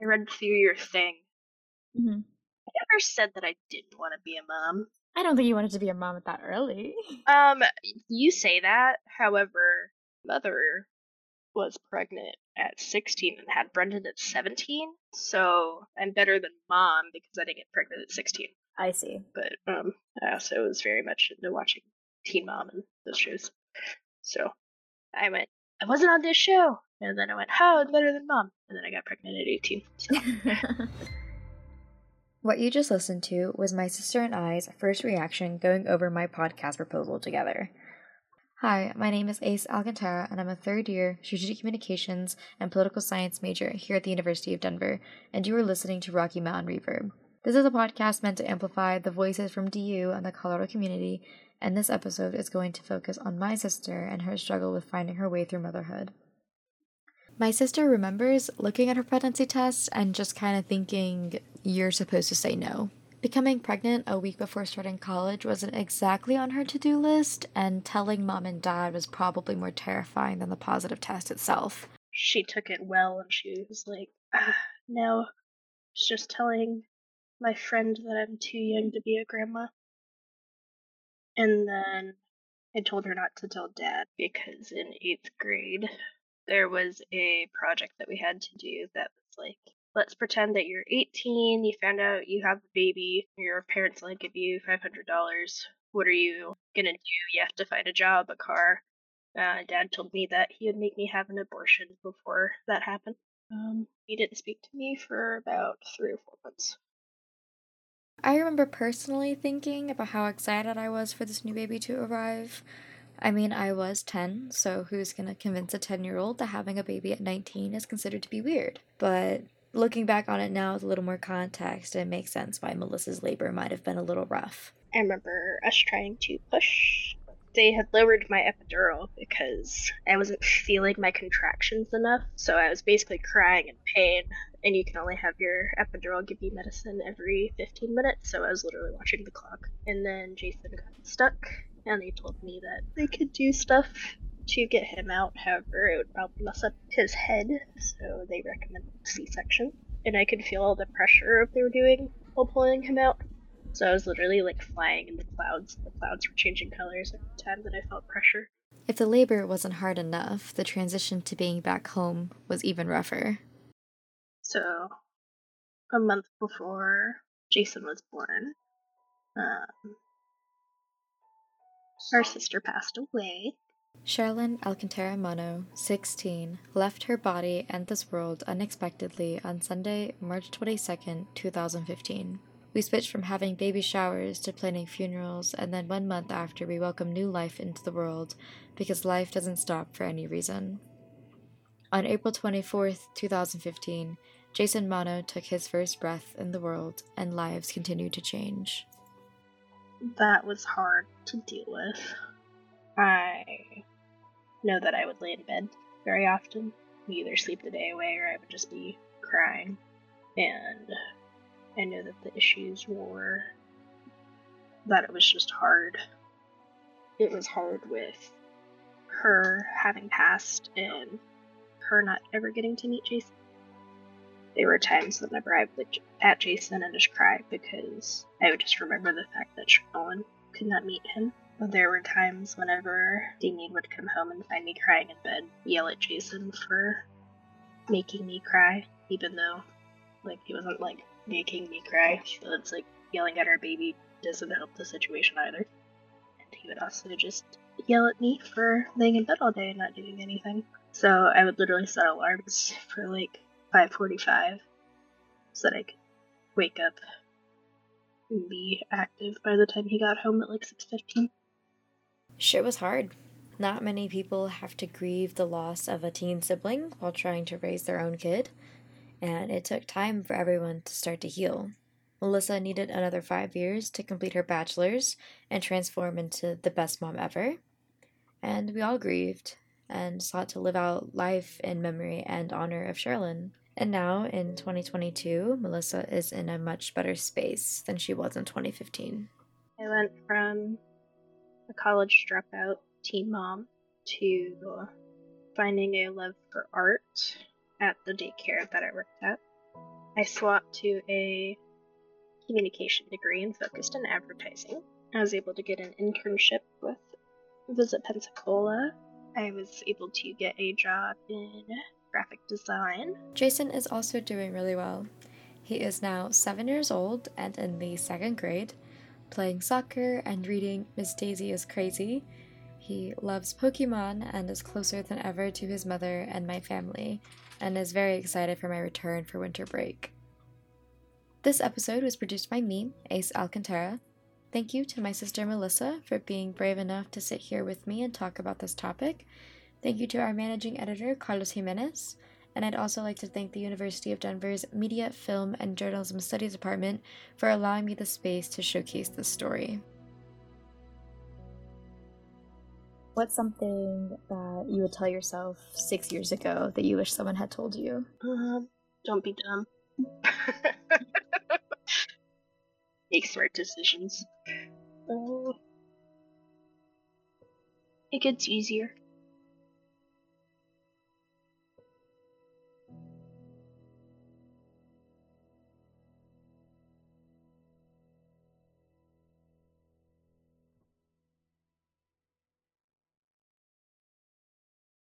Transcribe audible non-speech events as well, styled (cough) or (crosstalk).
I read through your thing. hmm I never said that I didn't want to be a mom. I don't think you wanted to be a mom at that early. (laughs) Um, you say that. However, mother was pregnant at 16 and had Brendan at 17. So I'm better than mom because I didn't get pregnant at 16. I see. But um, I also was very much into watching Teen Mom and those shows. So I went, I wasn't on this show. And then I went, how it's better than mom. And then I got pregnant at 18. So (laughs) What you just listened to was my sister and I's first reaction going over my podcast proposal together. Hi, my name is Ace Alcantara, and I'm a third year strategic communications and political science major here at the University of Denver, and you are listening to Rocky Mountain Reverb. This is a podcast meant to amplify the voices from DU and the Colorado community, and this episode is going to focus on my sister and her struggle with finding her way through motherhood. My sister remembers looking at her pregnancy test and just kind of thinking, you're supposed to say no. Becoming pregnant a week before starting college wasn't exactly on her to do list, and telling mom and dad was probably more terrifying than the positive test itself. she took it well and she was like, ah, no, it's just telling my friend that I'm too young to be a grandma. And then I told her not to tell dad because in eighth grade there was a project that we had to do that was like, let's pretend that you're 18, you found out you have a baby, your parents only give you $500. What are you gonna do? You have to find a job, a car. Uh, dad told me that he would make me have an abortion before that happened. Um, he didn't speak to me for about three or four months. I remember personally thinking about how excited I was for this new baby to arrive. I mean, I was 10, so who's gonna convince a 10 year old that having a baby at 19 is considered to be weird? But looking back on it now with a little more context, it makes sense why Melissa's labor might have been a little rough. I remember us trying to push. They had lowered my epidural because I wasn't feeling my contractions enough, so I was basically crying in pain. And you can only have your epidural give you medicine every 15 minutes, so I was literally watching the clock. And then Jason got stuck, and they told me that they could do stuff to get him out. However, it would probably mess up his head, so they recommended C-section. And I could feel all the pressure of they were doing while pulling him out. So I was literally like flying in the clouds. The clouds were changing colors every time that I felt pressure. If the labor wasn't hard enough, the transition to being back home was even rougher. So a month before Jason was born, um, our sister passed away. Sherilyn Alcantara Mono, 16, left her body and this world unexpectedly on Sunday, March 22nd, 2015. We switched from having baby showers to planning funerals, and then one month after, we welcomed new life into the world because life doesn't stop for any reason. On April 24th, 2015, Jason Mono took his first breath in the world, and lives continued to change. That was hard to deal with. I know that I would lay in bed very often, either sleep the day away or I would just be crying. And I know that the issues were that it was just hard. It was hard with her having passed and her not ever getting to meet Jason. There were times whenever I would at Jason and just cry because I would just remember the fact that Sherilyn could not meet him. There were times whenever Damien would come home and find me crying in bed, yell at Jason for making me cry, even though, like, he wasn't, like, making me cry. So it's like yelling at our baby doesn't help the situation either. And he would also just yell at me for laying in bed all day and not doing anything. So I would literally set alarms (laughs) for like 5:45 so that I could wake up and be active by the time he got home at like 6:15. Shit was hard. Not many people have to grieve the loss of a teen sibling while trying to raise their own kid, and it took time for everyone to start to heal. Melissa needed another five years to complete her bachelor's and transform into the best mom ever. And we all grieved and sought to live out life in memory and honor of Sherilyn. And now, in 2022, Melissa is in a much better space than she was in 2015. I went from a college dropout teen mom to finding a love for art at the daycare that I worked at. I swapped to a communication degree and focused on advertising. I was able to get an internship with Visit Pensacola. I was able to get a job in graphic design. Jason is also doing really well. He is now seven years old and in the second grade, playing soccer and reading Miss Daisy is Crazy. He loves Pokemon and is closer than ever to his mother and my family, and is very excited for my return for winter break. This episode was produced by me, Ace Alcantara. Thank you to my sister Melissa for being brave enough to sit here with me and talk about this topic. Thank you to our managing editor, Carlos Jimenez. And I'd also like to thank the University of Denver's Media, Film, and Journalism Studies Department for allowing me the space to showcase this story. What's something that you would tell yourself six years ago that you wish someone had told you? Um, don't be dumb. (laughs) Make smart decisions. Oh. It gets easier.